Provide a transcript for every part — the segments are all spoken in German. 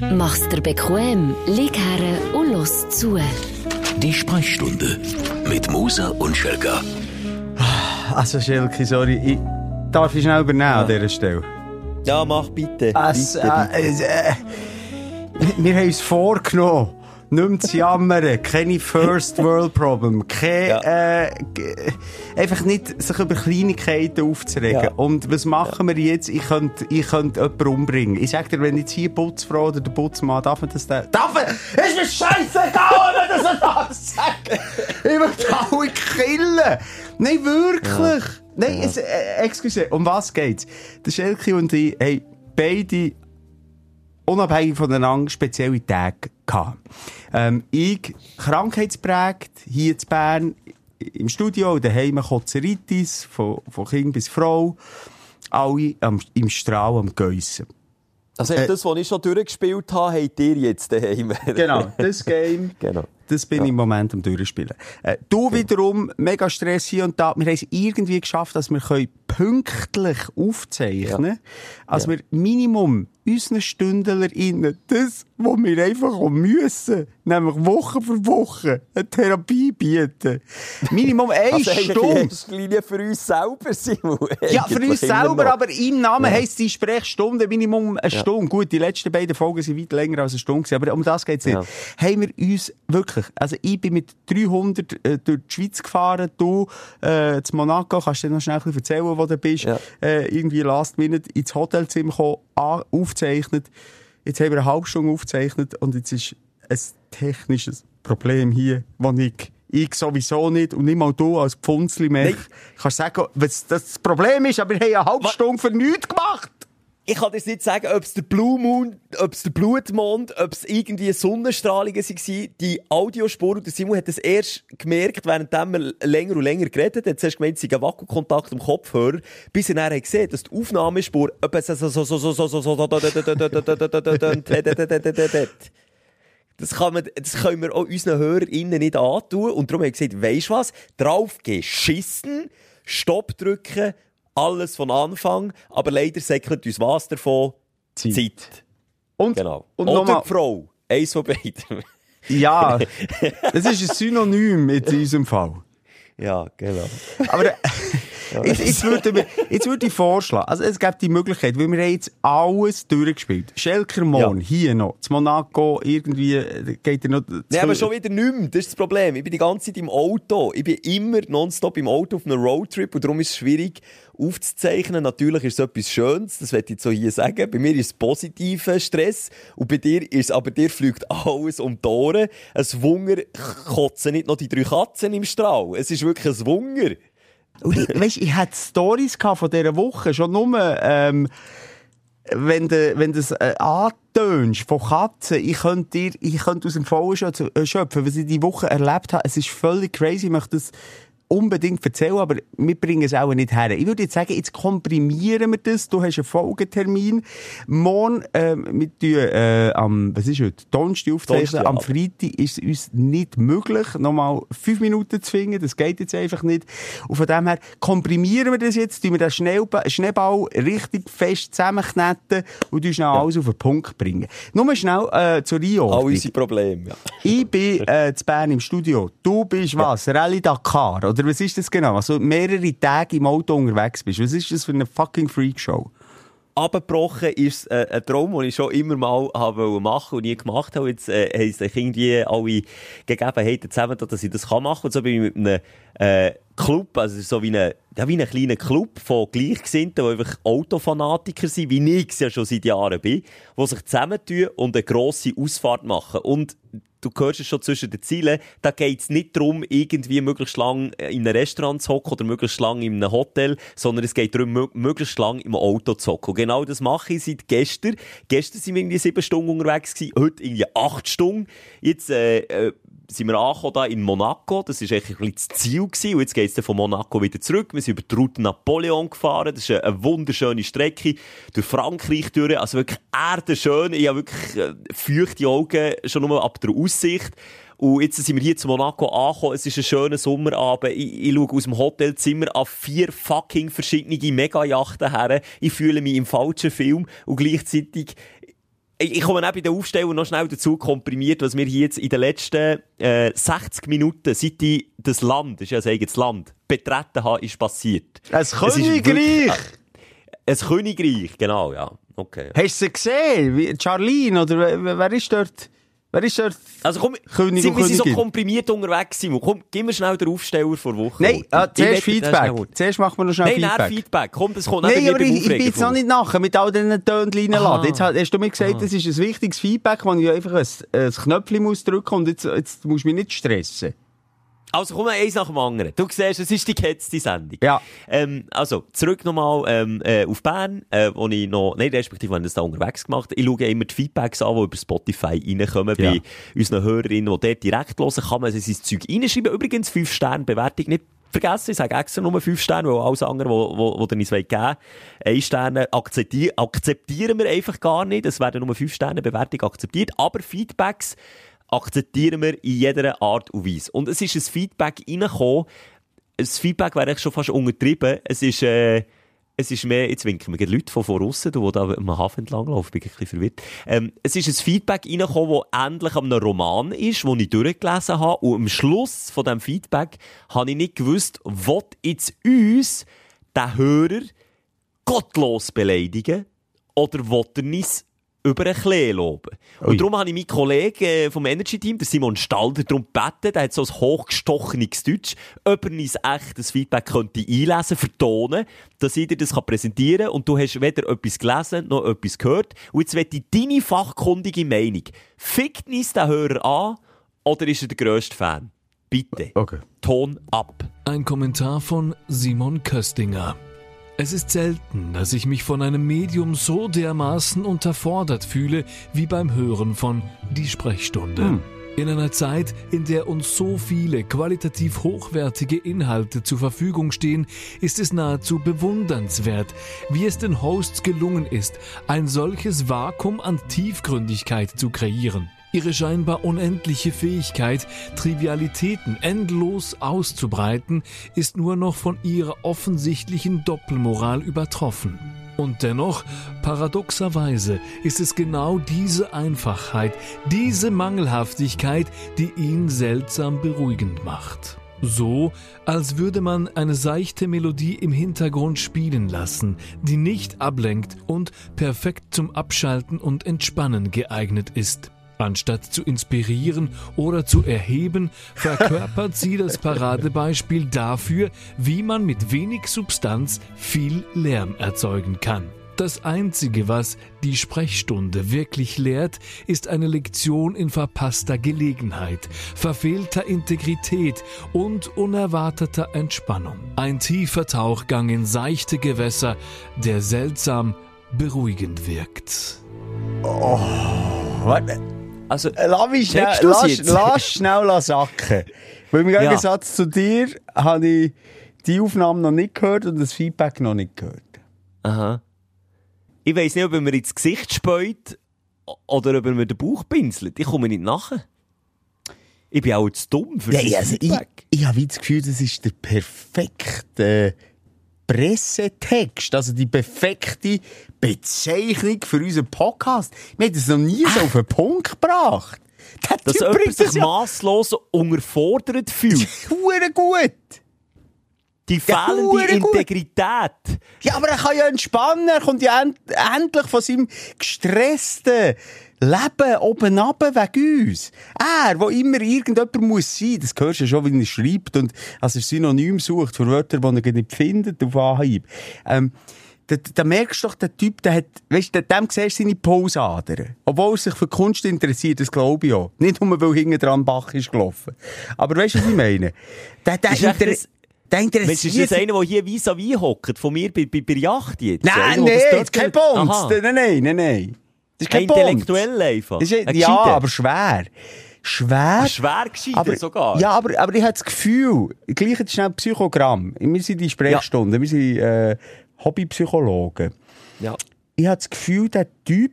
Mach's dir bequem, lieg her und los zu. Die Sprechstunde mit Musa und Schelga. Also, Schelke, sorry, ich darf ich schnell übernehmen an dieser Stelle? Ja, mach bitte. Es, bitte, bitte. äh, äh, wir haben uns vorgenommen, nicht mehr zu jammern, keine First World Problem, kein, Ja. äh, einfach nicht sich über Kleinigkeiten aufzuregen. Ja. Und was machen wir jetzt? Ich könnte, ich könnte jemanden umbringen. Ich sag dir, wenn jetzt hier Putzfrau oder der Putzmann, darf man das da? Darf man? Ist mir scheißegal, wenn das so darf sagen. Ich möchte alle killen. Nein, wirklich. Nein, es, äh, excuse, um was geht's? Der Schelke und ich haben beide unabhängig voneinander spezielle Tage gehabt. Ähm, ich, krankheitsprägt, hier zu Bern, im Studio, daheim Kotzeritis, von, von Kind bis Frau, alle am, im Strahl am Geissen. Also äh, das, was ich schon durchgespielt habe, habt ihr jetzt daheim. Genau, das Game. Genau. Das bin ich im Moment am Durchspielen. Äh, du wiederum, mega Stress hier und da. Wir haben es irgendwie geschafft, dass wir können pünktlich aufzeichnen Also wir Minimum unseren StündlerInnen das, was wir einfach müssen, nämlich Woche für Woche eine Therapie bieten. Minimum eine Also Stunde. erster Linie für uns selber, Simon. Ja, für uns selber, aber im Namen Ja. heisst die Sprechstunde Minimum eine Stunde. Gut, die letzten beiden Folgen sind weit länger als eine Stunde, aber um das geht's nicht. Ja. Haben wir uns wirklich, also ich bin mit 300 äh, durch die Schweiz gefahren, du äh, zu Monaco, kannst du dir noch schnell ein erzählen, wo du bist, Ja. äh, irgendwie last minute ins Hotelzimmer gekommen, aufgezeichnet. Jetzt haben wir eine halbe Stunde aufgezeichnet und jetzt ist ein technisches Problem hier, das ich ich sowieso nicht und nicht mal du als Pfunzli mehr. Kannst sagen, was das Problem ist, aber wir haben eine halbe? Stunde für nichts gemacht ich kann dir nicht sagen, ob es der Blue Moon, ob es der Blutmond, ob es irgendwie Sonnenstrahlungen waren. Die Audiospur, und der Simon hat das erst gemerkt, während wir länger und länger geredet haben. Zuerst gemeint, es sei ein am Kopfhörer, bis er dann gesehen dass die Aufnahmespur etwa so, so, so, so, so, so, so, das, kann man, das können wir auch unseren HörerInnen nicht antun. Und darum haben wir gesagt, weisst du was? Drauf geschissen, Stopp drücken, alles von Anfang. Aber leider säckelt uns was davon? Zeit. Zeit. Und, Genau. und Oder nochmal, Frau. Eins von beiden. ja, das ist ein Synonym in unserem Fall. ja, genau. Aber äh, jetzt, jetzt, würde wir, jetzt würde ich vorschlagen, also es gibt die Möglichkeit, weil wir haben jetzt alles durchgespielt. Schelker Mohn, Ja. hier noch, zu Monaco, irgendwie äh, geht er noch... Nee, aber schon wieder nicht mehr. Das ist das Problem. Ich bin die ganze Zeit im Auto. Ich bin immer nonstop im Auto auf einem Roadtrip und darum ist es schwierig aufzuzeichnen. Natürlich ist es etwas Schönes, das werde ich so hier sagen. Bei mir ist es positiver Stress und bei dir ist aber dir fliegt alles um die Ohren. Ein Wunder kotzen nicht noch die drei Katzen im Strahl. Es ist wirklich ein Wunder. Und ich, weißt, ich hatte Stories von dieser Woche, schon nur, ähm, wenn du, wenn du es äh, antönst von Katzen, ich könnte dir, ich könnte aus dem Vollen schöpfen, schöpfen, was ich die Woche erlebt habe. Es ist völlig crazy, ich möchte das unbedingt erzählen, aber wir bringen es auch nicht her. Ich würde jetzt sagen, jetzt komprimieren wir das. Du hast einen Folgetermin. Morgen, ähm, wir tun, äh, am, was ist heute? Donnerstag aufzeichnen. Donnerstag, Am ja. Freitag ist es uns nicht möglich, nochmal fünf Minuten zu finden. Das geht jetzt einfach nicht. Und von dem her komprimieren wir das jetzt, tun wir den Schneeball, Schneeball richtig fest zusammenkneten und tun schnell alles auf den Punkt bringen. Nur schnell äh, zur All Einordnung. unsere Probleme. Ja. Ich bin äh, zu Bern im Studio. Du bist was? Rallye Dakar? Oder was ist das genau? Also mehrere Tage im Auto unterwegs bist. Was ist das für eine fucking Freakshow? abgebrochen ist äh, ein Traum, den ich schon immer mal habe machen und nie gemacht habe. Jetzt äh, haben sich irgendwie alle Gegebenheiten zusammen, dass ich das kann machen. Und so bin ich mit einem äh, Club, also so wie ein, ja, wie ein kleiner Club von Gleichgesinnten, die einfach Autofanatiker sind, wie ich es ja schon seit Jahren bin, die sich zusammentun und eine grosse Ausfahrt machen. Und du hörst es schon zwischen den Zielen, da geht es nicht darum, irgendwie möglichst lang in einem Restaurant zu hocken oder möglichst lang in einem Hotel, sondern es geht darum, mö- möglichst lang im Auto zu hocken. Genau das mache ich seit gestern. Gestern sind wir irgendwie sieben Stunden unterwegs gewesen, heute irgendwie acht Stunden. Jetzt, äh, äh, sind wir angekommen da in Monaco. Das war eigentlich ein bisschen das Ziel. Gewesen. Und jetzt geht es von Monaco wieder zurück. Wir sind über die Route Napoleon gefahren. Das ist eine, wunderschöne Strecke. Durch Frankreich durch. Also wirklich erdenschön. Ich habe wirklich äh, feuchte Augen schon nur ab der Aussicht. Und jetzt sind wir hier zu Monaco angekommen. Es ist ein schöner Sommerabend. Ich, ich schaue aus dem Hotelzimmer an vier fucking verschiedene Megajachten her. Ich fühle mich im falschen Film. Und gleichzeitig ich komme auch bei den Aufstellern noch schnell dazu komprimiert, was wir hier jetzt in den letzten äh, 60 Minuten, seit ich das Land, das ist ja ein eigenes Land, betreten habe, ist passiert. Ein Es ist wirklich- Königreich! Ein Königreich, genau, ja. Okay. Hast du sie gesehen? Charlene, oder wer ist dort? Wer ist dort? Also komm, König sind wir sind so komprimiert unterwegs, Simon. Komm, gib mir schnell den Aufsteller vor Woche. Nein, ah, zuerst Feedback. Zuerst machen wir noch schnell Nein, nein, Feedback. Feedback. Komm, das kommt Nein, aber ich, ich bin jetzt noch nicht nachher mit all diesen Tönen Aha. reinladen. Jetzt hast du mir gesagt, das ist ein wichtiges Feedback, wo ich einfach ein, ein Knöpfchen muss drücken und jetzt, jetzt musst du mich nicht stressen. Also komm, eins nach dem anderen. Du siehst, es ist die gehetzte Sendung. Ja. Ähm, also, zurück nochmal ähm, äh, auf Bern, äh, wo ich noch, nein, respektive, wenn das da unterwegs gemacht Ich schaue immer die Feedbacks an, die über Spotify reinkommen, Ja. bei unseren Hörerinnen, die dort direkt hören, kann man sein Zeug reinschreiben. Übrigens, 5 Sterne Bewertung nicht vergessen, ich sage extra nur 5 Sterne, weil alles andere, wo, wo, wo ihr uns geben wollt, 1 Sterne akzeptier akzeptieren wir einfach gar nicht. Es werden nur 5 Sterne Bewertung akzeptiert, aber Feedbacks akzeptieren wir in jeder Art und Weise. Und es ist ein Feedback reingekommen, das Feedback wäre eigentlich schon fast untertrieben. Es ist, äh, es ist mehr, jetzt winken mir Leute von voraus, die da am Hafen entlang laufen, bin ich ein bisschen verwirrt. Ähm, es ist ein Feedback reingekommen, das endlich an einem Roman ist, den ich durchgelesen habe. Und am Schluss von diesem Feedback habe ich nicht gewusst, will jetzt uns der Hörer gottlos beleidigen oder will er über einen Klee loben. Ui. Und darum habe ich meinen Kollegen äh, vom Energy-Team, der Simon Stalder, darum gebeten, der hat so ein hochgestochenes Deutsch, ob er uns echt das Feedback könnte einlesen, vertonen, dass ich dir das kann präsentieren kann und du hast weder etwas gelesen, noch etwas gehört. Und jetzt möchte ich deine fachkundige Meinung. Fickt uns der Hörer an oder ist er der grösste Fan? Bitte. Okay. Ton ab. Ein Kommentar von Simon Köstinger. Es ist selten, dass ich mich von einem Medium so dermaßen unterfordert fühle wie beim Hören von Die Sprechstunde. In einer Zeit, in der uns so viele qualitativ hochwertige Inhalte zur Verfügung stehen, ist es nahezu bewundernswert, wie es den Hosts gelungen ist, ein solches Vakuum an Tiefgründigkeit zu kreieren. Ihre scheinbar unendliche Fähigkeit, Trivialitäten endlos auszubreiten, ist nur noch von ihrer offensichtlichen Doppelmoral übertroffen. Und dennoch, paradoxerweise, ist es genau diese Einfachheit, diese Mangelhaftigkeit, die ihn seltsam beruhigend macht. So, als würde man eine seichte Melodie im Hintergrund spielen lassen, die nicht ablenkt und perfekt zum Abschalten und Entspannen geeignet ist. Anstatt zu inspirieren oder zu erheben, verkörpert sie das Paradebeispiel dafür, wie man mit wenig Substanz viel Lärm erzeugen kann. Das Einzige, was die Sprechstunde wirklich lehrt, ist eine Lektion in verpasster Gelegenheit, verfehlter Integrität und unerwarteter Entspannung. Ein tiefer Tauchgang in seichte Gewässer, der seltsam beruhigend wirkt. Warte. Also, Äh, Lass mich schnell, lass, lass schnell sacken. Weil im Ja. Gegensatz zu dir habe ich die Aufnahme noch nicht gehört und das Feedback noch nicht gehört. Aha. Ich weiss nicht, ob er mir ins Gesicht späut oder ob er mir den Bauch pinselt. Ich komme nicht nachher. Ich bin auch zu dumm für Ja, das also ich, Feedback. ich habe wie das Gefühl, das ist der perfekte Pressetext, also die perfekte Bezeichnung für unseren Podcast. Wir haben das noch nie so auf den Punkt gebracht. Der Dass Typ jemand sich das ja masslos unterfordert fühlt. hure gut. Die Ja, fehlende gut. Integrität. Ja, aber er kann ja entspannen. Er kommt ja end endlich von seinem gestressten Leben oben runter wegen uns. Er, wo immer irgendjemand muss sein, das hörst du schon, wie er schreibt und als er Synonym sucht für Wörter, die er nicht findet, auf Anhieb. Ähm, da, da merkst du doch, der Typ, der hat, weißt du, dem siehst du seine Pulsadern. Obwohl er sich für Kunst interessiert, das glaube ich auch. Nicht nur, weil hinten dran Bach ist gelaufen. Aber weißt du, was ich meine? Der, der, Ist der Mensch, ist interessiert das einer, der hier vis-à-vis hockt, von mir bei, bei, bei Yacht jetzt? Nein, nein, kein. Aha. Nein, nein, nein, nein. Das ist kein. Intellektuell einfach. Ist, Ein ja, Gescheiter. aber schwer. Schwer. Ein schwer aber, sogar. Ja, aber, aber ich habe das Gefühl, gleich jetzt schnell Psychogramm. Wir sind die Sprechstunde, wir sind äh, Hobbypsychologen. Ja. Ich habe das Gefühl, der Typ,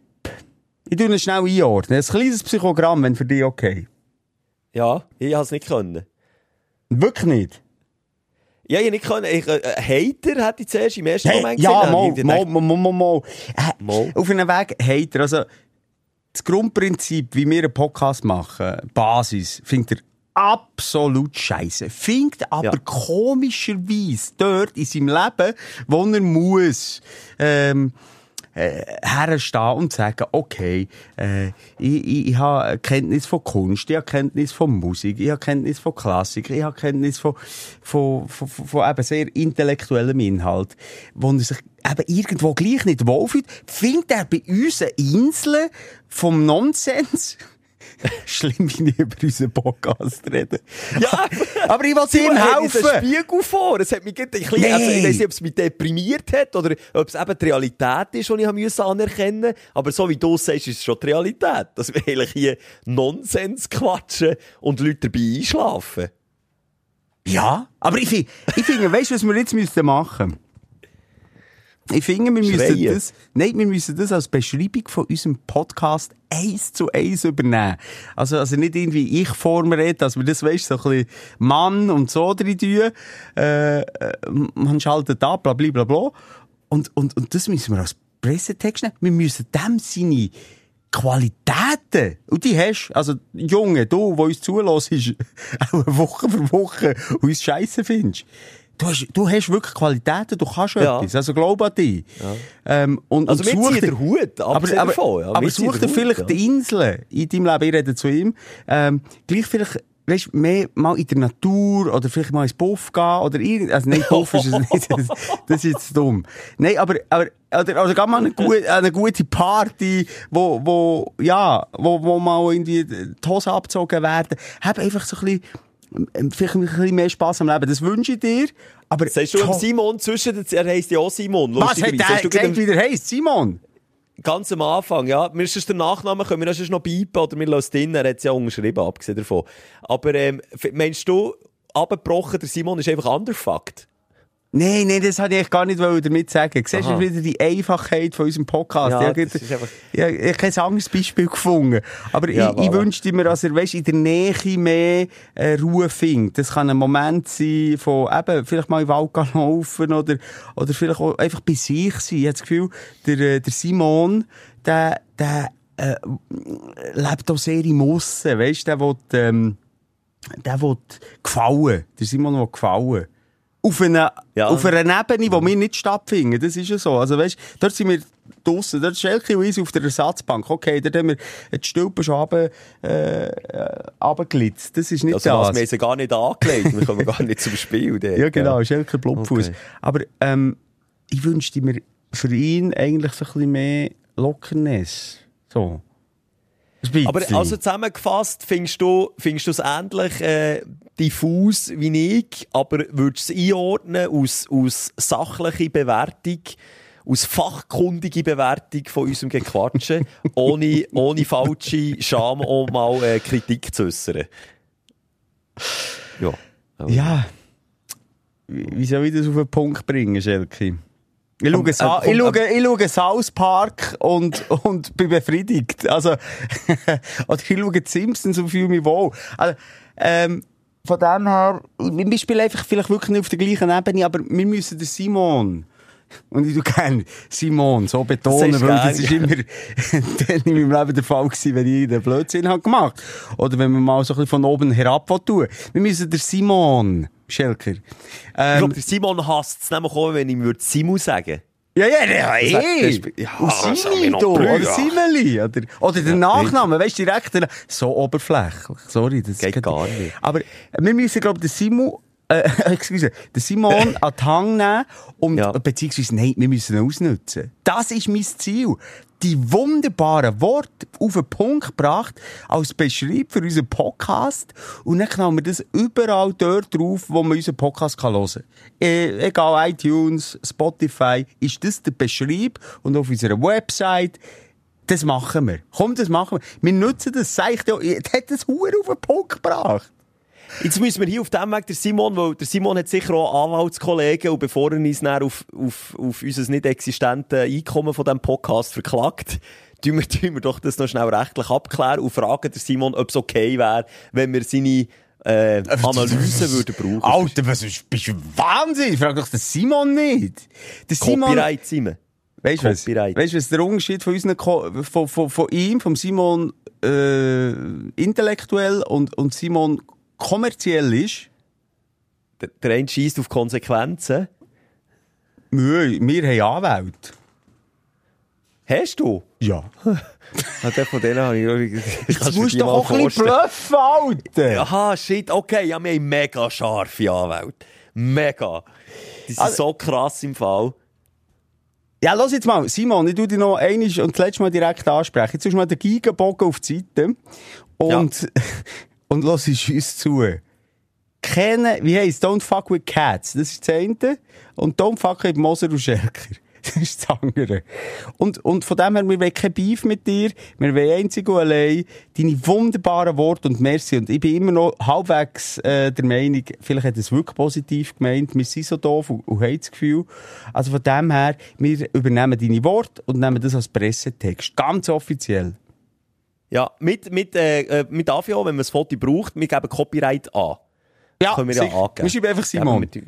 ich tue ihn schnell einordnen. Ein kleines Psychogramm, wenn für dich okay. Ja, ich habe es nicht können. Wirklich nicht. Ja, ich nicht können. Ich, äh, Hater hätte ich zuerst im ersten Hey, Moment ja, gesehen. mal, dachte, mal, mal, mal, mal. Äh, Mal. Auf einem Weg Hater. Also, das Grundprinzip, wie wir einen Podcast machen, Basis, findet er absolut scheiße. Findet aber Ja. komischerweise dort in seinem Leben, wo er muss, ähm, äh, herstehen und sagen, okay, äh, ich, ich, ich habe Kenntnis von Kunst, ich habe Kenntnis von Musik, ich habe Kenntnis von Klassik, ich habe Kenntnis von, von, von, von, von eben sehr intellektuellem Inhalt, wo er sich eben irgendwo gleich nicht wohlfühlt, findet er bei uns eine Insel vom Nonsens. Schlimm, wie ich über unseren Podcast rede. Ja, aber ich will ihm helfen. Spiegel vor. Es hat mich ein bisschen, Nee. also ich weiss nicht, ob es mich deprimiert hat oder ob es eben die Realität ist, die ich müssen anerkennen Aber so wie du sagst, ist es schon die Realität. Dass wir eigentlich hier Nonsens quatschen und Leute dabei einschlafen. Ja, aber ich, fi- ich finde, weißt du, was wir jetzt müssten machen? Ich finde, wir müssen Schreien. das, nein, wir müssen das als Beschreibung von unserem Podcast eins zu eins übernehmen. Also, also nicht irgendwie ich vor mir rede, dass wir das, weißt, so ein bisschen Mann und so drin tun, äh, äh, man schaltet ab, bla, bla, bla, bla. Und, und, und das müssen wir als Pressetext nehmen. Wir müssen dem seine Qualitäten, und die hast, also, Junge, du, der uns zulässt, Woche für Woche uns scheiße findest. Du hast, du hast wirklich Qualitäten, du kannst Ja. etwas. Also glaub an dich. Ähm, und, Also und such dir- den Hut, aber, aber, davon, ja. aber such dir vielleicht ja. die Inseln in deinem Leben, ich rede zu ihm, ähm, gleich vielleicht, weißt, mehr mal in der Natur oder vielleicht mal ins Puff gehen oder irgend, also nein, Puff ist es nicht, das, das ist jetzt dumm. Nein, aber, aber, oder, oder geh mal eine, gut, eine gute Party, wo, wo, ja, wo, wo mal irgendwie die Hose abgezogen werden. Hab einfach so ein bisschen, vielleicht ein bisschen mehr Spass am Leben. Das wünsche ich dir. Aber Sagst du Simon zwischen er heisst ja auch Simon. was hat der du gesagt, wie der heisst? Simon? Ganz am Anfang, ja. Mir ist der Nachname, können wir noch beipen oder wir lassen drin. Er hat es ja unterschrieben, abgesehen davon. Aber, ähm, meinst du, abgebrochen, der Simon ist einfach underfucked? Nein, nein, das wollte ich gar nicht damit sagen. Siehst du wieder die Einfachheit von unserem Podcast? Ja, ich habe einfach- kein anderes Beispiel gefunden. Aber Ja, ich, ich wünschte mir, dass er weißt, in der Nähe mehr äh, Ruhe findet. Das kann ein Moment sein von eben, vielleicht mal im Wald gehen laufen oder, oder vielleicht auch einfach bei sich sein. Ich habe das Gefühl, der, äh, der Simon, der, der äh, lebt auch sehr im Aussen. Weißt du, der will, ähm, der will gefallen. Der Simon will gefallen. Auf einer, Ja. auf einer Ebene, die wir nicht stattfinden. Das ist ja so. Also, weißt, dort sind wir draussen. Dort ist und ich auf der Ersatzbank. Okay, dort haben wir die Stülpen schon runter, äh, runtergelitzt. Das ist nicht Also, das. wir haben sie gar nicht angelegt. wir kommen gar nicht zum Spiel. dort, Ja, genau, Schelke Blutfuß. Okay. Aber ähm, ich wünschte mir für ihn eigentlich so ein bisschen mehr Lockerness. So. Aber also zusammengefasst, findest du, findest du es ähnlich äh, diffus wie ich, aber würdest du es einordnen aus, aus sachlicher Bewertung, aus fachkundiger Bewertung von unserem Gequatschen, ohne, ohne falsche Scham auch mal äh, Kritik zu äußern? Ja. Ja. Wie wie soll ich das auf den Punkt bringen, Schelke? Ich schaue, Am- Sa äh, ich schaue, ich schaue South Park und, und bin befriedigt. Also, oder ich schaue Simpsons und fühle mich wohl. Also, ähm, von dem her, wir spielen einfach vielleicht wirklich nicht auf der gleichen Ebene, aber wir müssen den Simon, und ich kenne Simon so betonen, Das weil das ist immer dann in meinem Leben der Fall gewesen, wenn ich den Blödsinn habe gemacht. Oder wenn man mal so ein bisschen von oben herab tun. Wir müssen den Simon, Schelker. Ich Ähm, glaube, der Simon hasst es nämlich auch, wenn ich ihm Simu sagen ja, ja, ja, Das ist- ja, das Simi da, oder. Simeli, oder, oder der Nachname, weißt du, direkt, der- so oberflächlich. Sorry, das Geht gar nicht. Aber wir müssen, glaube ich, den Simon, äh, excuse, den Simon an die Hand nehmen und, Ja. beziehungsweise, nein, wir müssen ihn ausnutzen. Das ist mein Ziel. Die wunderbaren Worte auf den Punkt gebracht, als Beschreib für unseren Podcast. Und dann knallen wir das überall dort drauf, wo man unseren Podcast kann hören kann. Äh, egal, iTunes, Spotify, ist das der Beschreib und auf unserer Website. Das machen wir. Komm, das machen wir. Wir nutzen das, sag ich dir. Jetzt hat das Huren auf den Punkt gebracht. Jetzt müssen wir hier auf dem Weg der Simon, weil der Simon hat sicher auch Anwaltskollegen und bevor er uns dann auf, auf, auf unser nicht existentes Einkommen von diesem Podcast verklagt, tun wir, tun wir doch das noch schnell rechtlich abklären und fragen der Simon, ob es okay wäre, wenn wir seine äh, Analyse würden brauchen. Alter, was ist, bist du Wahnsinn? Ich frage doch den Simon nicht. Der Simon, Copyright, Simon. Weißt du was? Weißt du, was der Unterschied von, unseren Ko von, von, von ihm, von Simon äh, intellektuell und, und Simon kommerziell ist? Der, der eine schießt auf Konsequenzen. Wir, wir haben Anwälte. Hast du? Ja. Ah, von denen habe ich Jetzt musst du doch auch ein bisschen bluffen, Alter. Aha, shit, okay, ja, wir haben mega scharfe Anwälte. Mega. Die sind Also- so krass im Fall. Ja, los jetzt mal. Simon, ich tu dich noch einmal und das letzte Mal direkt ansprechen. Jetzt tust du mal den Gigabogen auf die Seite. Und, und los uns zu. Kennen, wie heisst Don't fuck with cats. Das ist das eine. Und Don't fuck with Moser und Schelker. Das ist das andere. Und, und von dem her, wir wollen kein Beef mit dir. Wir wollen einzig und allein deine wunderbaren Worte und Merci. Und ich bin immer noch halbwegs äh, der Meinung, vielleicht hat es wirklich positiv gemeint. Wir sind so doof und, und haben das Gefühl. Also von dem her, wir übernehmen deine Worte und nehmen das als Pressetext. Ganz offiziell. Ja, mit, mit, äh, äh, mit Avio, wenn man das Foto braucht, wir geben Copyright an. Ja, Können wir ja sicher. angeben. Wir schreiben einfach Simon. Wir-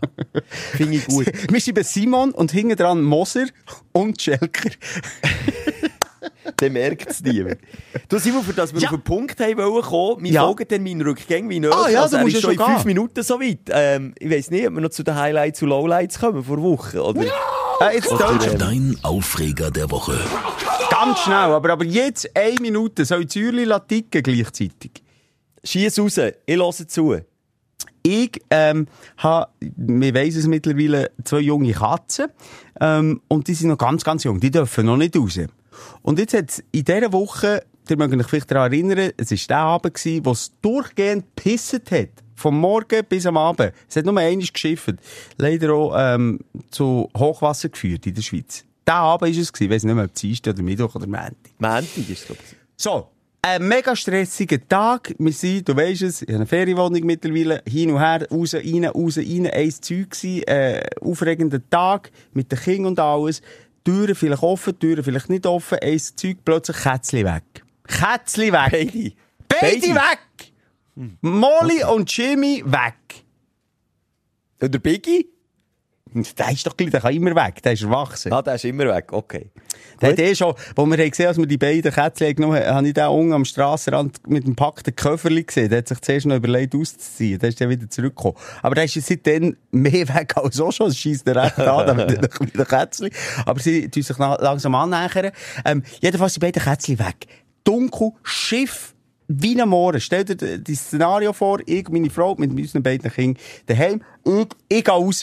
Finde ich gut. Wir schreiben Simon und hinten dran Moser und Schelker. Dann merkt es niemand. Du, Simon, für das wir Ja. auf den Punkt haben wollen kommen, mein Ja. Folgetermin rückgängig wie nötig. Ah, ja, also, du musst ist ja schon in fünf. Minuten so weit. Ähm, ich weiss nicht, ob wir noch zu den Highlights und Lowlights kommen vor Woche, oder? Äh, jetzt. Dein Aufreger der Woche. Ganz schnell, aber, aber jetzt eine Minute soll ich Zürich ticken gleichzeitig. Schiess raus, ich höre zu. Ich ähm, habe, wir weiss es mittlerweile, zwei junge Katzen ähm, und die sind noch ganz, ganz jung. Die dürfen noch nicht raus. Und jetzt hat in dieser Woche, ihr mögt euch vielleicht daran erinnern, es war der Abend, wo es durchgehend gepisset hat. Vom Morgen bis am Abend. Es hat nur einmal geschifft. Leider auch ähm, zu Hochwasser geführt in der Schweiz. Der Abend war es, gewesen. ich weiss nicht mehr, ob Dienstag oder Mittwoch oder Montag. Montag ist es, glaube ich. So, ein mega stressiger Tag. Wir sind, du weisst es, in einer Ferienwohnung mittlerweile, hin und her, raus, rein, raus, rein, eins Zeug gewesen, äh, aufregender Tag, mit den Kindern und alles. Türen vielleicht offen, Türen vielleicht nicht offen, eins Zeug, plötzlich Kätzli weg. Kätzli weg! Beide. Beide, Beide. weg! Molly und Jimmy weg. Und der Biggie? Der ist doch gleich, der kann immer weg, der ist erwachsen. Ah, der ist immer weg, okay. Der hat eh schon, wo wir haben gesehen, als wir die beiden Kätzchen genommen haben, habe ich den unten am Strassenrand mit dem packten Köfferli gesehen. Der hat sich zuerst noch überlegt, auszuziehen. Der ist dann wieder zurückgekommen. Aber der ist seitdem mehr weg als auch schon. Das scheisst er recht an, mit den- Kätzchen. Aber sie tun sich langsam annähern. Ähm, jedenfalls die beiden Kätzchen weg. Dunkel, Schiff, wie am Morgen. Stell dir das Szenario vor, ich, meine Frau mit unseren beiden Kindern daheim. Ich, ich gehe raus.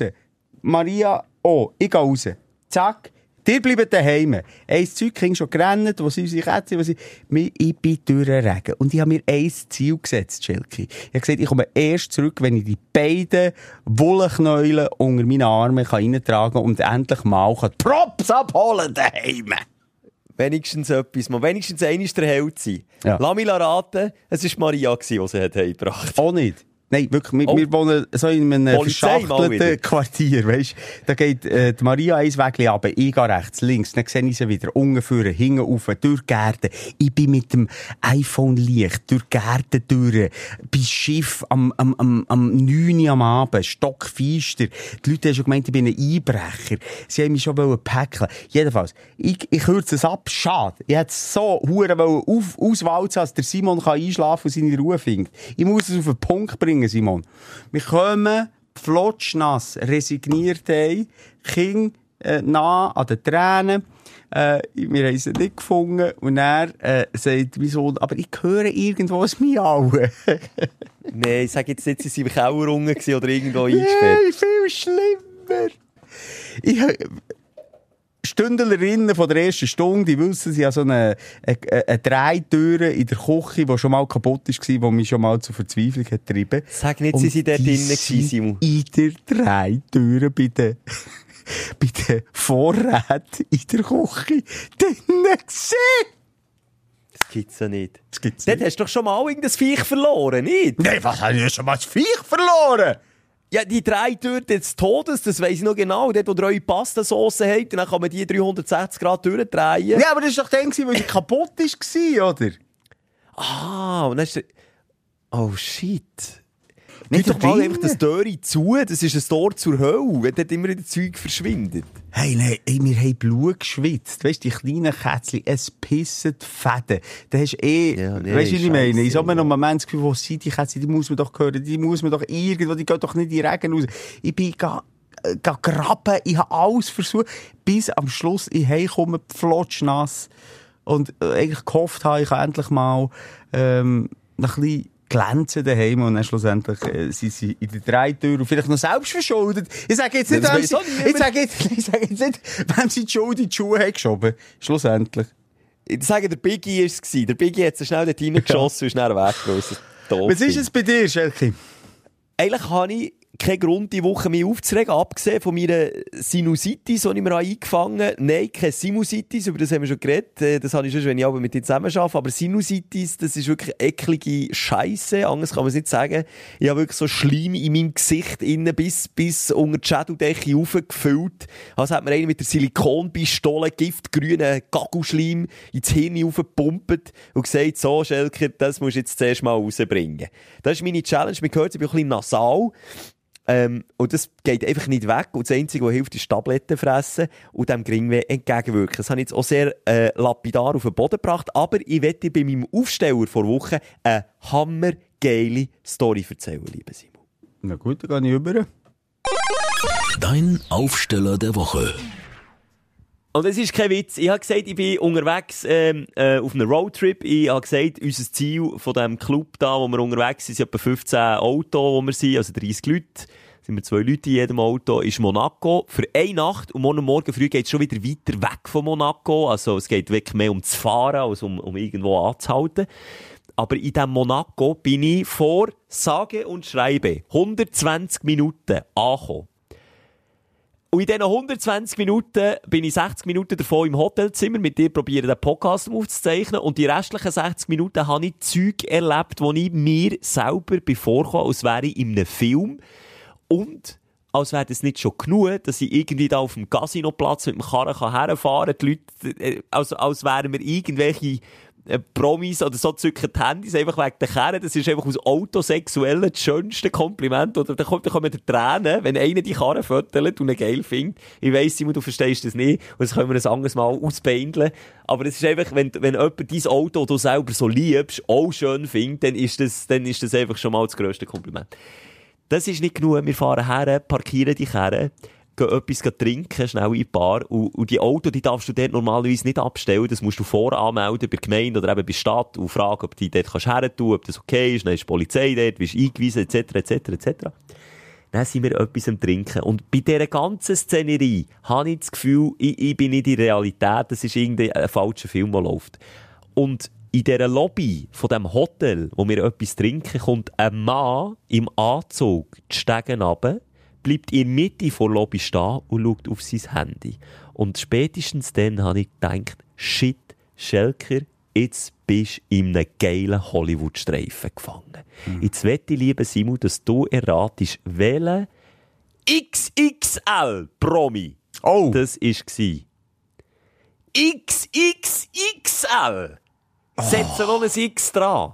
Maria, oh, ich gehe raus. Zack. Dir bleiben daheim. Ein Zeug ging schon gerannt, wo sie unsere Kätzchen, wo sie, ich bin durch den Regen. Und ich habe mir ein Ziel gesetzt, Schilki. Ich habe gesagt, ich komme erst zurück, wenn ich die beiden Wollenknäulen unter meinen Armen kann reintragen und endlich mal kann die Props abholen daheim. Wenigstens etwas, mal wenigstens einer der Held sein. Ja. Lass mich raten, es war Maria, die sie hat heimgebracht Auch nicht. Nein, wirklich, wir, Oh. wir wohnen so in einem Polizei verschachtelten Quartier, weisst Da geht äh, die Maria eins Weg runter, ich gehe rechts, links, dann sehe ich sie wieder, unten hinten rauf, durch die Gärten. Ich bin mit dem iPhone-Licht durch die Gärten durch, bei Schiff am, am, am, am 9 Uhr am Abend, stockfeister. Die Leute haben schon gemeint, ich bin ein Einbrecher. Sie haben mich schon päckeln. Jedenfalls, ich, ich kürze es ab, schade. Ich hätte es so hure auf, auswalzen, dass der Simon kann einschlafen und seine Ruhe findet. Ich muss es auf den Punkt bringen, Simon. Wir kommen flotschnass, resigniert heim, Kind äh, nah an den Tränen. Äh, wir haben sie nicht gefunden. Und er äh, sagt mein Sohn, aber ich höre irgendwo ein Miauen. Nein, ich sage jetzt nicht, sie waren im Keller oder irgendwo eingesperrt. Nein, viel schlimmer. Ich, Stündlerinnen von der ersten Stunde, die wissen, sie haben so eine, eine, eine Drehtür in der Küche, die schon mal kaputt war, die mich schon mal zur Verzweiflung hat getrieben. Sag nicht, sie sind dort drinnen Simon. In der Drehtür bei den, bei den Vorräten in der Küche drinnen gesehen. Das gibt's ja nicht. Das gibt's Dort nicht. hast du doch schon mal irgendein Viech verloren, nicht? Nein, was habe ich schon mal das Viech verloren? Ja, die drei Türen des Todes, das weiss ich noch genau. Dort, wo ihr eure Pastasauce habt, dann kann man die 360 Grad durchdrehen. Ja, aber das war doch dann, weil sie kaputt war, oder? Ah, und dann ist der... Oh, shit. Nicht doch mal einfach das Türe zu, das ist ein Tor zur Hölle, wenn dort immer das Zeug verschwindet. Hey, nein, wir haben Blut geschwitzt. Weißt du, die kleinen Kätzchen, es pissen die Fäden. Da hast du eh, Ja, nee, weißt du, wie ich meine? Ich habe mir noch einen Moment das Gefühl, wo sind die Kätzchen, die muss man doch hören, die muss man doch irgendwo, die gehen doch nicht in den Regen raus. Ich bin ga, äh, ga graben, ich habe alles versucht, bis am Schluss ich heimkomme, flotschnass. Und äh, eigentlich gehofft habe, ich endlich mal, ähm, ein bisschen glänzen daheim und dann schlussendlich äh, sind sie in der Dreitür und vielleicht noch selbst verschuldet. Ich sage jetzt nicht, wem sie, ich sage jetzt, ich sage jetzt nicht, wem sie die Schuld in die Schuhe haben geschoben. Schlussendlich. Ich sage, der Biggie war es. Der Biggie hat so schnell dort reingeschossen und ist dann weggelöst. Was ist es bei dir, Schelke? Eigentlich habe ich keinen Grund, die Woche mich aufzuregen, abgesehen von meiner Sinusitis, die ich mir eingefangen habe. Nein, keine Sinusitis, über das haben wir schon geredet. Äh, Das habe ich schon, wenn ich aber mit dir zusammen arbeite. Aber Sinusitis, das ist wirklich eklige Scheiße. Anders kann man es nicht sagen. Ich habe wirklich so Schleim in meinem Gesicht innen bis, bis unter die Schädeldecke raufgefüllt. Also hat mir einer mit der Silikonpistole giftgrünen Gaggelschleim ins Hirn aufgepumpt und gesagt, so, Schelker, das musst du jetzt zuerst mal rausbringen. Das ist meine Challenge. Man hört, ich bin ein bisschen nasal. Ähm, und das geht einfach nicht weg. Und das Einzige, was hilft, ist Tabletten fressen und dem Geringweh entgegenwirken. Das habe ich jetzt auch sehr äh, lapidar auf den Boden gebracht. Aber ich werde dir bei meinem Aufsteller vor Wochen eine hammergeile Story erzählen, lieber Simon. Na gut, dann gehe ich rüber. Dein Aufsteller der Woche. Und es ist kein Witz. Ich habe gesagt, ich bin unterwegs ähm, äh, auf einem Roadtrip. Ich habe gesagt, unser Ziel von diesem Club da, wo wir unterwegs sind, sind etwa 15 Autos, wo wir sind, also 30 Leute. Sind wir zwei Leute in jedem Auto, ist Monaco. Für eine Nacht und morgen Morgen früh geht es schon wieder weiter weg von Monaco. Also es geht wirklich mehr ums Fahren, als um, um irgendwo anzuhalten. Aber in diesem Monaco bin ich vor sage und schreibe 120 Minuten angekommen. Und in diesen 120 Minuten bin ich 60 Minuten davon im Hotelzimmer mit dir probieren, den Podcast aufzuzeichnen. Und die restlichen 60 Minuten habe ich Zeug erlebt, wo ich mir selber bevorkomme, als wäre ich in einem Film. Und als wäre das nicht schon genug, dass ich irgendwie da auf dem Casinoplatz mit dem Karren herfahren kann. Die Leute, äh, als, als wären wir irgendwelche Promis oder so zücken die Handys einfach wegen der Kerne. Das ist einfach aus Autosexuellen das schönste Kompliment. Oder da kommt, da kommen die Tränen, wenn einer die Karre fötelt und ihn geil findet. Ich weiss, Simon, du verstehst das nicht. Und das können wir ein anderes Mal ausbeindeln. Aber es ist einfach, wenn, wenn jemand dein Auto, das du selber so liebst, auch schön findet, dann ist das, dann ist das einfach schon mal das grösste Kompliment. Das ist nicht genug. Wir fahren her, parkieren die Kerne, etwas trinken, schnell in die Bar. Und, und die Auto, die darfst du dort normalerweise nicht abstellen. Das musst du voranmelden bei der Gemeinde oder eben bei der Stadt und fragen, ob die dort kannst her tun, ob das okay ist. Dann ist die Polizei dort, bist eingewiesen, etc., etc., etc. Dann sind wir etwas am Trinken. Und bei dieser ganzen Szenerie habe ich das Gefühl, ich, ich bin nicht in der Realität, das ist irgendwie ein falscher Film, der läuft. Und in dieser Lobby von dem Hotel, wo wir etwas trinken, kommt ein Mann im Anzug die Stegen runter, bleibt in der Mitte der Lobby stehen und schaut auf sein Handy. Und spätestens dann habe ich gedacht, shit, Schelker, jetzt bist du in einem geilen Hollywood-Streifen gefangen. Jetzt wette ich, lieber Simon, dass du erratest, welcher XXL-Promi Oh, das war. XXXL! Setzen noch ein X dran.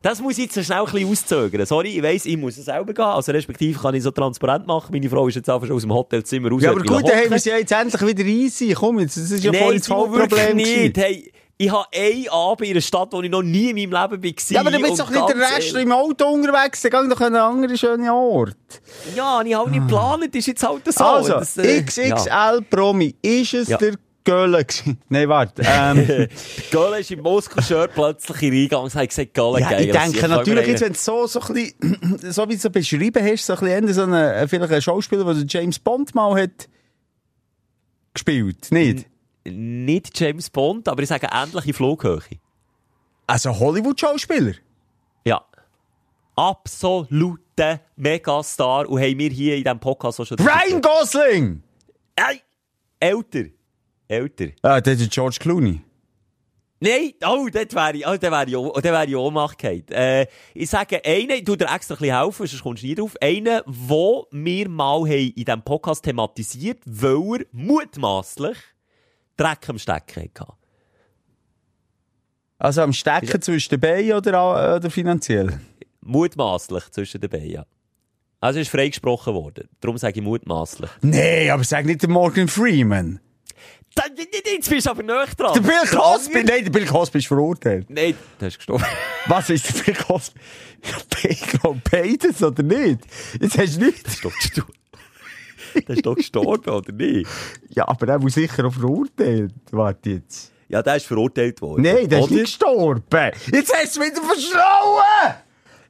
Das muss ich jetzt schnell ein bisschen auszögern. Sorry, ich weiss, ich muss es selber gehen. Also respektive kann ich so transparent machen. Meine Frau ist jetzt einfach schon aus dem Hotelzimmer raus. ja, aber gut, dann haben wir sie ja jetzt endlich wieder easy. Komm jetzt, das ist ja voll Nein, das Simon, wirklich Hauptproblem. nicht. Hey, ich habe einen Abend in einer Stadt, wo ich noch nie in meinem Leben war. Ja, aber du bist doch nicht der Rest ehrlich- im Auto unterwegs, dann geh doch an einen anderen schönen Ort. Ja, ich habe nicht geplant, ist jetzt halt so. also, Das, äh, ja. XXL-Promi, ist es Ja. der Gewesen? Nein, warte. Ähm, Gölle ist im Muskelshirt plötzlich in Eingang und hat gesagt, ja, geil. ich denke natürlich, jetzt, wenn du so, so ein bisschen, so wie du es beschrieben hast, so ein bisschen so eine, vielleicht ein Schauspieler, der James Bond mal hat gespielt, nicht? Nicht James Bond, aber ich sage ähnliche Flughöhe. Also Hollywood-Schauspieler? Ja. Absoluter Megastar. Und haben wir hier in diesem Podcast auch schon... Ryan Gosling! Hey! Älter. Älter. Ah, das ist George Clooney. Nein, oh, dort wäre ich, oh, dort wäre ich, oh, wäre ich Ohnmacht. Äh, ich sage einen, ich tu dir extra ein bisschen helfen, sonst kommst du nie drauf. Einen, wo wir mal haben in diesem Podcast thematisiert, weil er mutmaßlich Dreck am Stecken hatte. Also am Stecken zwischen den Beinen oder, oder finanziell? Mutmaßlich zwischen den beiden, ja. Also ist freigesprochen worden. Darum sage ich mutmaßlich. Nee, aber sag nicht der Morgan Freeman. Jetzt bist du aber näher dran. Der Bill Cosby, nein, der Bill Cosby ist verurteilt. Nein, der ist gestorben. Was ist der Bill Cosby? Ich glaube beides, oder nicht? Jetzt hast du nichts. Der ist doch gestorben. Der oder nicht? Ja, aber er muss sicher auch verurteilt. Warte jetzt. Ja, der ist verurteilt worden. Nein, der ist nicht gestorben. Jetzt hast du es wieder verschrauen!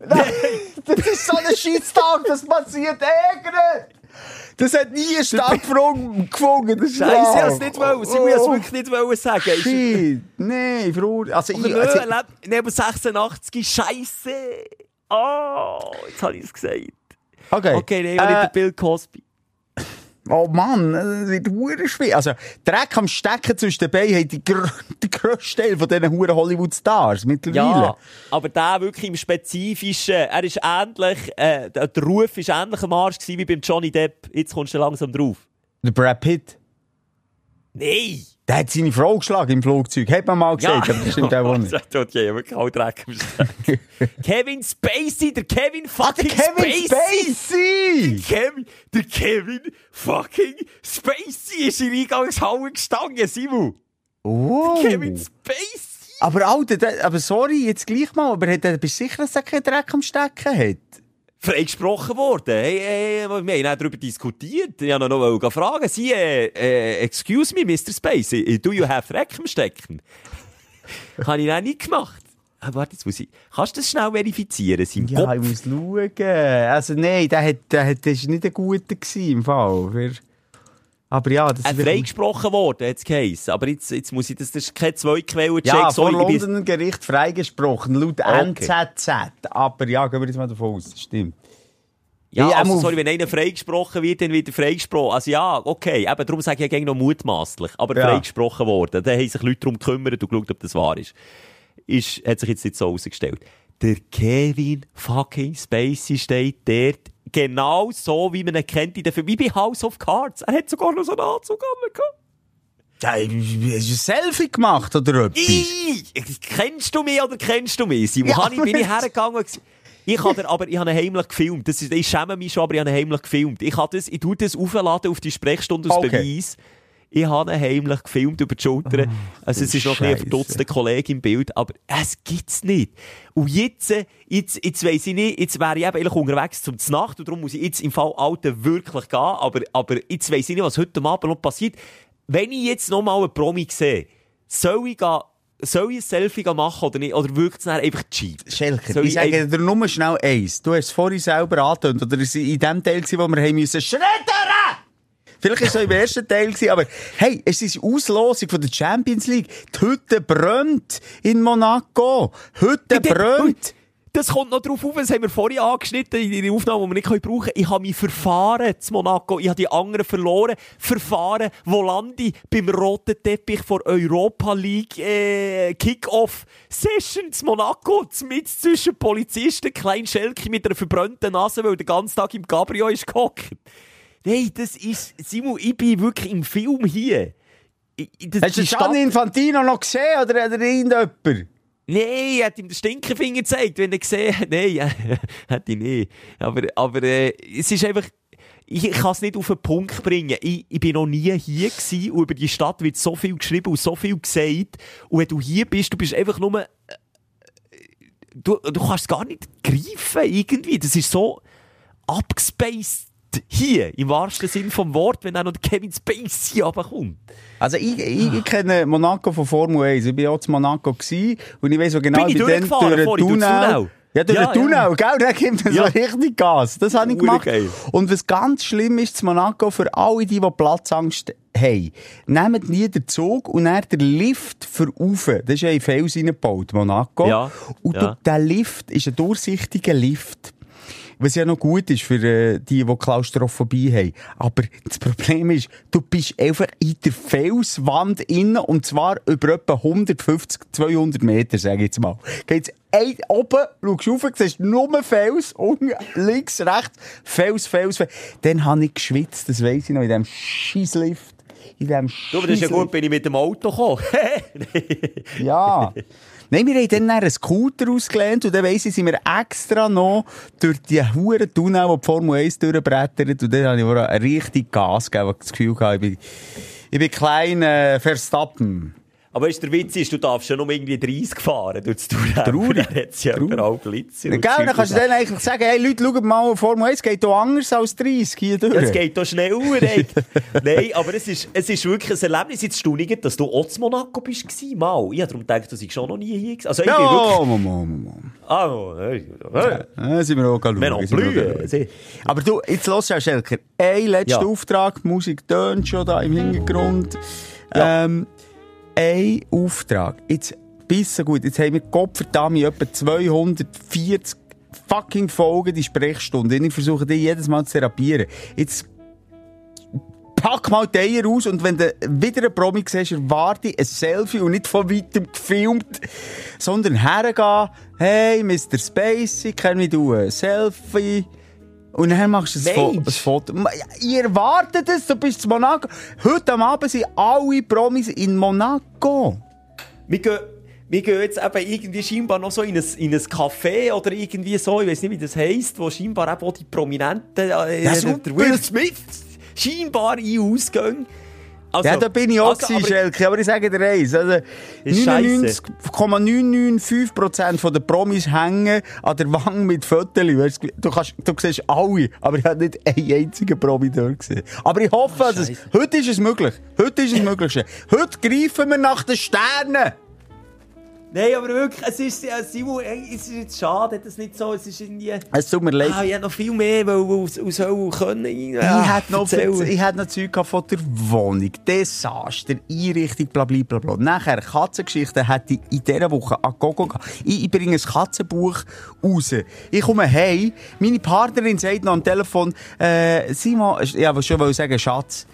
Nein, das ist so ein Scheisstag, das passiert ärgert! Das hat nie stattgefunden, das ist Scheiße, ich wahr. hab's nicht wollen. Sie muss es Oh, wirklich nicht wollen sagen. Shit, nein, verurteilt. Also, ich, Nö, also, neben 86, Scheiße. Oh, jetzt habe ich es gesagt. okay. Okay, nein, äh, nicht der Bill Cosby. Oh Mann, das wird hure schwer. Also, Dreck am Stecken zwischen den Beinen hat die, gr die grösste Teil von diesen huren Hollywood-Stars mittlerweile. Ja, aber der wirklich im Spezifischen, er ist ähnlich, äh, der der Ruf ist ähnlich am Arsch gewesen wie beim Johnny Depp. Jetzt kommst du langsam drauf. Der Brad Pitt, Nein! Der hat seine Frau geschlagen im Flugzeug. Hat man mal gesagt, aber das stimmt auch nicht. Das tut ja wirklich auch Dreck. Kevin Spacey, der Kevin Ah, der fucking Kevin Spacey! Kevin, der Kevin fucking Spacey ist in der Eingangshalle gestanden, Simon. Wow. Kevin Spacey. Aber Alter, der, aber sorry, jetzt gleich mal, aber hat er, bist du sicher, dass er keinen Dreck am Stecken hat? Freigesprochen worden. Hey, hey, wir haben auch darüber diskutiert. Ich wollte noch noch fragen. Sie, äh, äh, excuse me, Mr. Spacey, do you have Dreck am Stecken? Habe ich auch nicht gemacht. Ah, warte, jetzt muss ich... Kannst du das schnell verifizieren, sein Ja, Kopf? ich muss schauen. Also nein, der, hat, der, hat, der ist nicht ein guter gewesen im Fall. Aber ja, das Äh, freigesprochen worden, es geheißen. Aber jetzt, jetzt muss ich... Das, das ist kein Zwei-Quellen-Check. Ja, so, vor bin- Londoner Gericht freigesprochen, laut Okay. NZZ. Aber ja, gehen wir jetzt mal davon aus, stimmt. Ja, Ja, also, sorry, wenn einer freigesprochen wird, dann wird er freigesprochen. Also ja, okay, eben, darum sage ich ja gegen noch mutmaßlich. Aber Ja. freigesprochen worden. Da haben sich Leute darum gekümmert und geschaut, ob das wahr ist. ist. Hat sich jetzt nicht so herausgestellt. Der Kevin fucking Spacey steht dort genau so, wie man ihn kennt in Filmen. Wie bei House of Cards. Er hat sogar noch so einen Anzug an. gehabt. Ja, hast du ein Selfie gemacht oder etwas? Ih, Kennst du mich oder kennst du mich? Simon, Ja, ich, bin ich hergegangen ich habe aber ich habe heimlich gefilmt. Das ist, ich schäme mich schon, aber ich habe heimlich gefilmt. Ich, habe das, ich tue das aufladen auf die Sprechstunde als Okay. Beweis. Ich habe ihn heimlich gefilmt über die Schulter. also es ist noch ein, verdutzter Kollege im Bild, aber es gibt's nicht. Und jetzt, jetzt, jetzt weiss ich nicht, jetzt wäre ich eben eigentlich unterwegs zum Znacht und darum muss ich jetzt im Fall Alten wirklich gehen, aber, aber jetzt weiss ich nicht, was heute Abend noch passiert. Wenn ich jetzt noch mal einen Promi sehe, soll ich gehen, soll ich ein Selfie machen oder nicht? Oder wirkt es dann einfach cheap? Schelker, Soll ich ich sage dir nur schnell eins. Du hast es vorhin selber angetönt, oder es war in dem Teil, wo wir haben müssen schreddern! Vielleicht war es im ersten Teil, gewesen, aber hey, es ist Auslosung von der Champions League. Die Hütte brennt in Monaco. Hütte brennt. Das kommt noch drauf auf, das haben wir vorhin angeschnitten in der Aufnahme, die wir nicht brauchen können. Ich habe mich verfahren zu Monaco. Ich habe die anderen verloren. Verfahren, wo lande ich? Beim roten Teppich vor Europa League äh, Kick-Off Session zu Monaco. Mit zwischen Polizisten, klein Schelke mit einer verbrannten Nase, weil der ganze Tag im Cabrio ist gehockt. Nein, das ist, Simon, ich bin wirklich im Film hier. Ich- Das, Hast du Gianni Infantino noch gesehen, oder hat er irgendjemand? Nein, er hat ihm den Stinkefinger gezeigt, wenn er gesehen hat. Nein, hätte ich nicht. Aber, aber äh, es ist einfach, ich, ich kann es nicht auf den Punkt bringen. Ich, ich bin noch nie hier gewesen und über die Stadt wird so viel geschrieben und so viel gesagt. Und wenn du hier bist, du bist einfach nur, äh, du, du kannst es gar nicht greifen irgendwie. Das ist so abgespaced hier, im wahrsten Sinn vom Wort, wenn auch noch der Kevin Spacey runterkommt. Also ich, ich, ich kenne Monaco von Formel 1. Ich war auch zu Monaco gewesen, und ich weiss auch genau, Bin ich dann durchgefahren durch den Tunnel. Ja, durch Ja, den Tunnel, ja. gell? Da gibt es Ja. so richtig Gas. Das habe ich gemacht. geil. Und was ganz schlimm ist zu Monaco für alle, die, die Platzangst haben, nehmt nie den Zug und dann den Lift für rauf. Das ist ja in Fels reingebaut, Monaco. Ja, Und ja. der Lift ist ein durchsichtiger Lift. Was ja noch gut ist für äh, die, die Klaustrophobie haben. Aber das Problem ist, du bist einfach in der Felswand innen und zwar über etwa 150, 200 Meter, sage ich jetzt mal. Geht's ein, oben, schaust rauf, siehst nur Fels, unten, links, rechts, Fels, Fels, Fels. Dann habe ich geschwitzt, das weiss ich noch, in diesem Scheisslift. In diesem Du, aber das ist ja Scheisslift. gut, bin ich mit dem Auto gekommen. Ja. Nein, wir haben dann einen Scooter ausgelehnt und dann weiss ich, sind wir extra noch durch die huren Tunnel, die die Formel 1 durchbrettert und dann habe ich mir richtig Gas gegeben, weil ich das Gefühl hatte, ich bin, ich bin klein äh, Verstappen. Aber weißt, der Witz ist, du darfst ja nur irgendwie 30 fahren durch das Tour. Traurig. Dann hat ja Traurig. überall Glitzer. Ja, Gell, dann kannst du dann eigentlich sagen, hey Leute, schaut mal, Formel 1 geht hier anders als 30 hier durch. Es geht doch schnell ey. Nein, aber es ist, es ist wirklich ein Erlebnis. Jetzt staunend, dass du auch zu Monaco bist mal. Ich habe darum gedacht, du seist schon noch nie hier gewesen. Also ich Ja, bin wirklich... Mama, Mama, Mama. Ah, hey, hey. Ja, sind wir auch schauen. Wir blühen. Aber du, jetzt los, Herr Schelker. Ein letzter Ja. Auftrag, die Musik tönt schon da im Hintergrund. Ja. Ähm, ein Auftrag. Jetzt, bisschen gut. Jetzt haben wir Gottverdammt etwa 240 fucking Folgen die Sprechstunde. Und ich versuche die jedes Mal zu therapieren. Jetzt pack mal die Eier aus und wenn du wieder einen Promi siehst, erwarte ein Selfie und nicht von weitem gefilmt, sondern hergehen, hey, Mr. Spacey, kann ich du ein Selfie? Und dann machst du ein, Fo ein Mensch. Foto. Ihr erwartet es, du bist in Monaco. Heute am Abend sind alle Promis in Monaco. Wir gehen, wir gehen jetzt eben irgendwie scheinbar noch so in ein, in ein Café oder irgendwie so, ich weiß nicht, wie das heisst, wo scheinbar eben auch die Prominenten, äh, der. Will Smith, scheinbar ein- ausgehen. Also, ja, da bin ich auch also, gewesen, aber- Schelke, aber ich sage dir eins, also Ist scheisse. 99,995% der Promis hängen an der Wange mit Fotos. Du, du, kannst, du siehst alle, aber ich habe nicht einen einzigen Promi dort gesehen. Aber ich hoffe, es, scheisse. heute ist es möglich. Heute ist es möglich. Heute greifen wir nach den Sternen. Nein, aber wirklich, es ist, ja, Simon, ey, es ist jetzt schade, dass es nicht so, es ist irgendwie... Es tut mir leid. Ah, ich hätte noch viel mehr weil, aus, aus Hölle können. Ich Ja, hätte noch, erzählen. ich hätte noch Zeug von der Wohnung, Desaster, Einrichtung, bla bla bla bla. Nachher, Katzengeschichten hätte ich in dieser Woche an Gogo gehabt. Ich, ich bringe ein Katzenbuch raus. Ich komme heim, meine Partnerin sagt noch am Telefon, äh, Simon, ja, was schon wollte sagen, Schatz.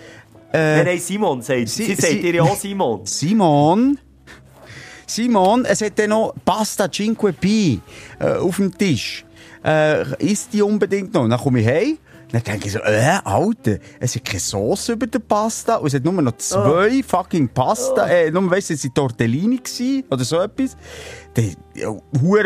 Nein, Äh, nein, Simon sagt, Sie- sie, sagt dir ja auch Simon. Simon, Simon, es hat dann noch Pasta Cinque Pi äh, auf dem Tisch. Äh, isst die unbedingt noch? Dann komme ich heim. Dann denke ich so, äh, Alter, es hat keine Sauce über der Pasta und es hat nur noch zwei fucking Pasta, äh, nur, weißt du, es waren Tortellini gewesen, oder so etwas. Dann, ja,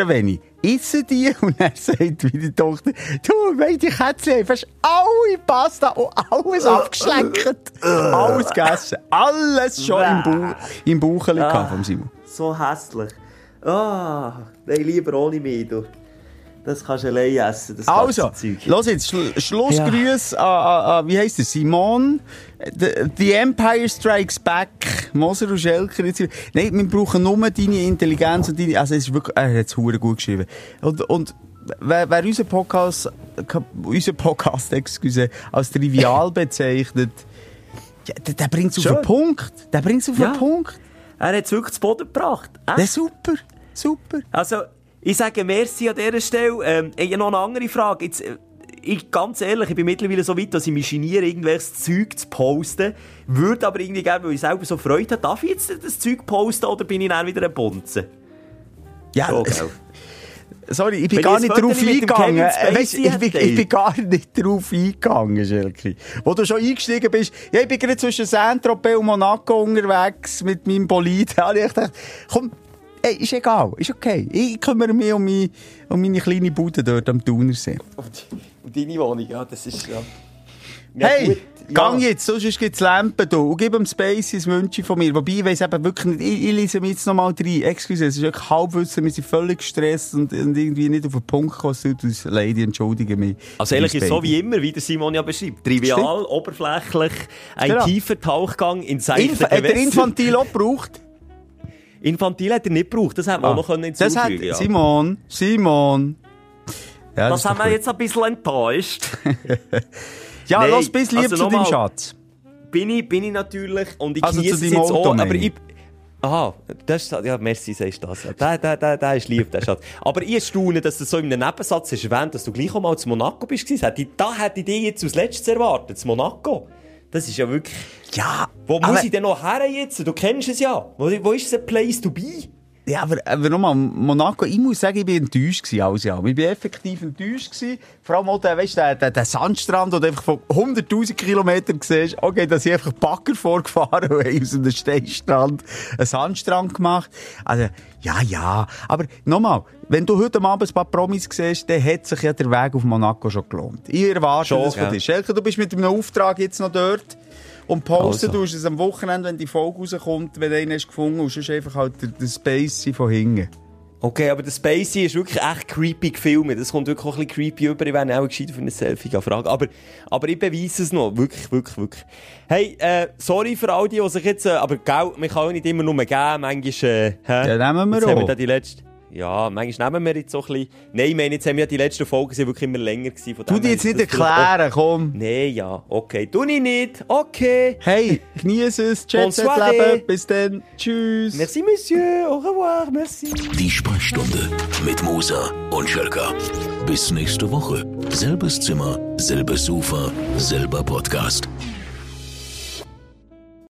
wenig. Essen die und er sagt wie die Tochter, du, weisst, die Kätzchen haben fast alle Pasta und alles abgeschleckt. alles gegessen. Alles schon im, Bauch, im Baucheli Ah. vom Simon. So hässlich. Ah, nein, lieber ohne mich, du. Das kannst du allein essen, das Also, Katzenzeug. los jetzt, Schlu Schlussgrüße an, an, an, wie heisst der, Simon? The, the Empire Strikes Back. Moser und Schelker. Jetzt. Nein, wir brauchen nur deine Intelligenz und deine, also es ist wirklich, er hat es hure gut geschrieben. Und, und wer, wer unseren Podcast, unseren Podcast, excuse, als trivial bezeichnet, ja, der, der bringt es auf den Punkt. Der bringt es auf Ja. den Punkt. Er hat es wirklich zu Boden gebracht. Echt? Ist super. Super. Also, ich sage merci an dieser Stelle. Ähm, ich habe noch eine andere Frage. Jetzt, äh, ich, ganz ehrlich, ich bin mittlerweile so weit, dass ich mich geniere, irgendwelches Zeug zu posten. Würde aber irgendwie gerne, weil ich selber so Freude habe, darf ich jetzt das Zeug posten oder bin ich dann wieder ein Bonzen? Ja, So? Sorry, ich bin gar ich nicht ein drauf Foto mit dem eingegangen. Spacey ich, bin, hätte, ich bin gar nicht drauf eingegangen, Schelke. Wo du schon eingestiegen bist, ja, ich bin gerade zwischen Saint-Tropez und Monaco unterwegs mit meinem Bolid. Habe ich gedacht, komm, ey, ist egal, ist okay. Ich kümmere mich um, meine, um meine kleine Bude dort am Thunersee. Und deine Wohnung, ja, das ist ja... Hey, gut, gang jetzt, sonst gibt es Lampen da. Und gib ihm Space ein Wünsche von mir. Wobei, ich weiss eben wirklich nicht, ich, ich lese mich jetzt noch mal rein. Excuse, es ist wirklich halbwissen, wir sind völlig gestresst und, und irgendwie nicht auf den Punkt gekommen. Uns leid, ich entschuldige mich. Also ehrlich ist so wie immer, wie der Simon ja beschreibt. Trivial, Stimmt. oberflächlich, ein Genau. tiefer Tauchgang in seichte Inf hat der Gewässer. Infantil auch gebraucht? Infantil hat er nicht gebraucht, das hätte man auch noch können das hat, ja. Simon, Simon. Ja, Das ist haben wir jetzt ein bisschen enttäuscht. Ja, Nein, los, bis lieb also zu deinem. Schatz. bin ich, bin ich natürlich und ich Also zu deinem jetzt Auto, auch, aber ich... Aha, das ist, ja, merci, sagst du das. Der, der, der, der ist lieb, der Schatz. Aber ich staune, dass du so in einem Nebensatz hast erwähnt, dass du gleich auch mal zu Monaco bist gewesen. Hätte ich- Da hätte ich dich jetzt als letztes erwartet, zu Monaco. Das ist ja wirklich... Ja, Wo muss ich denn noch her jetzt? Du kennst es ja. Wo, wo ist ein Place to be? Ja, aber, aber nochmal, Monaco, ich muss sagen, ich bin enttäuscht gewesen, alles ja. Ich bin effektiv enttäuscht gewesen. Vor allem auch der, weißt, der, der, der Sandstrand, wo du einfach von 100.000 Kilometern siehst, okay, da sind einfach Bagger vorgefahren und haben aus einem Steinstrand einen Sandstrand gemacht. Also, ja, ja. Aber nochmal, wenn du heute Abend ein paar Promis siehst, dann hat sich ja der Weg auf Monaco schon gelohnt. Ich erwarte Schon, das von ja. dir. Schelke, du bist mit einem Auftrag jetzt noch dort. Und posten Also. tust es am Wochenende, wenn die Folge rauskommt, wenn du einen hast gefunden und sonst einfach halt der, der Spacey von hinten. Okay, aber der Spacey ist wirklich echt creepy gefilmt. Das kommt wirklich auch ein bisschen creepy über. Ich wäre auch gescheit für ein Selfie fragen. Aber, aber ich beweise es noch. Wirklich, wirklich, wirklich. Hey, äh, sorry für all die, die sich jetzt, äh, aber Geld, man kann auch nicht immer nur geben. Manchmal, äh, hä? Ja, nehmen wir jetzt haben wir auch. die letzte, ja, manchmal nehmen wir jetzt so ein bisschen, nein, ich meine, jetzt haben wir ja die letzten Folgen sind wirklich immer länger gewesen. Von Du die her jetzt nicht erklären, komm. Nein, ja, okay. Tu ich nicht. Okay. Hey, genieße es, Jet. Leben. Bis dann. Tschüss. Merci, Monsieur. Au revoir. Merci. Die Sprechstunde mit Musa und Schelka. Bis nächste Woche. Selbes Zimmer, selbes Sofa, selber Podcast.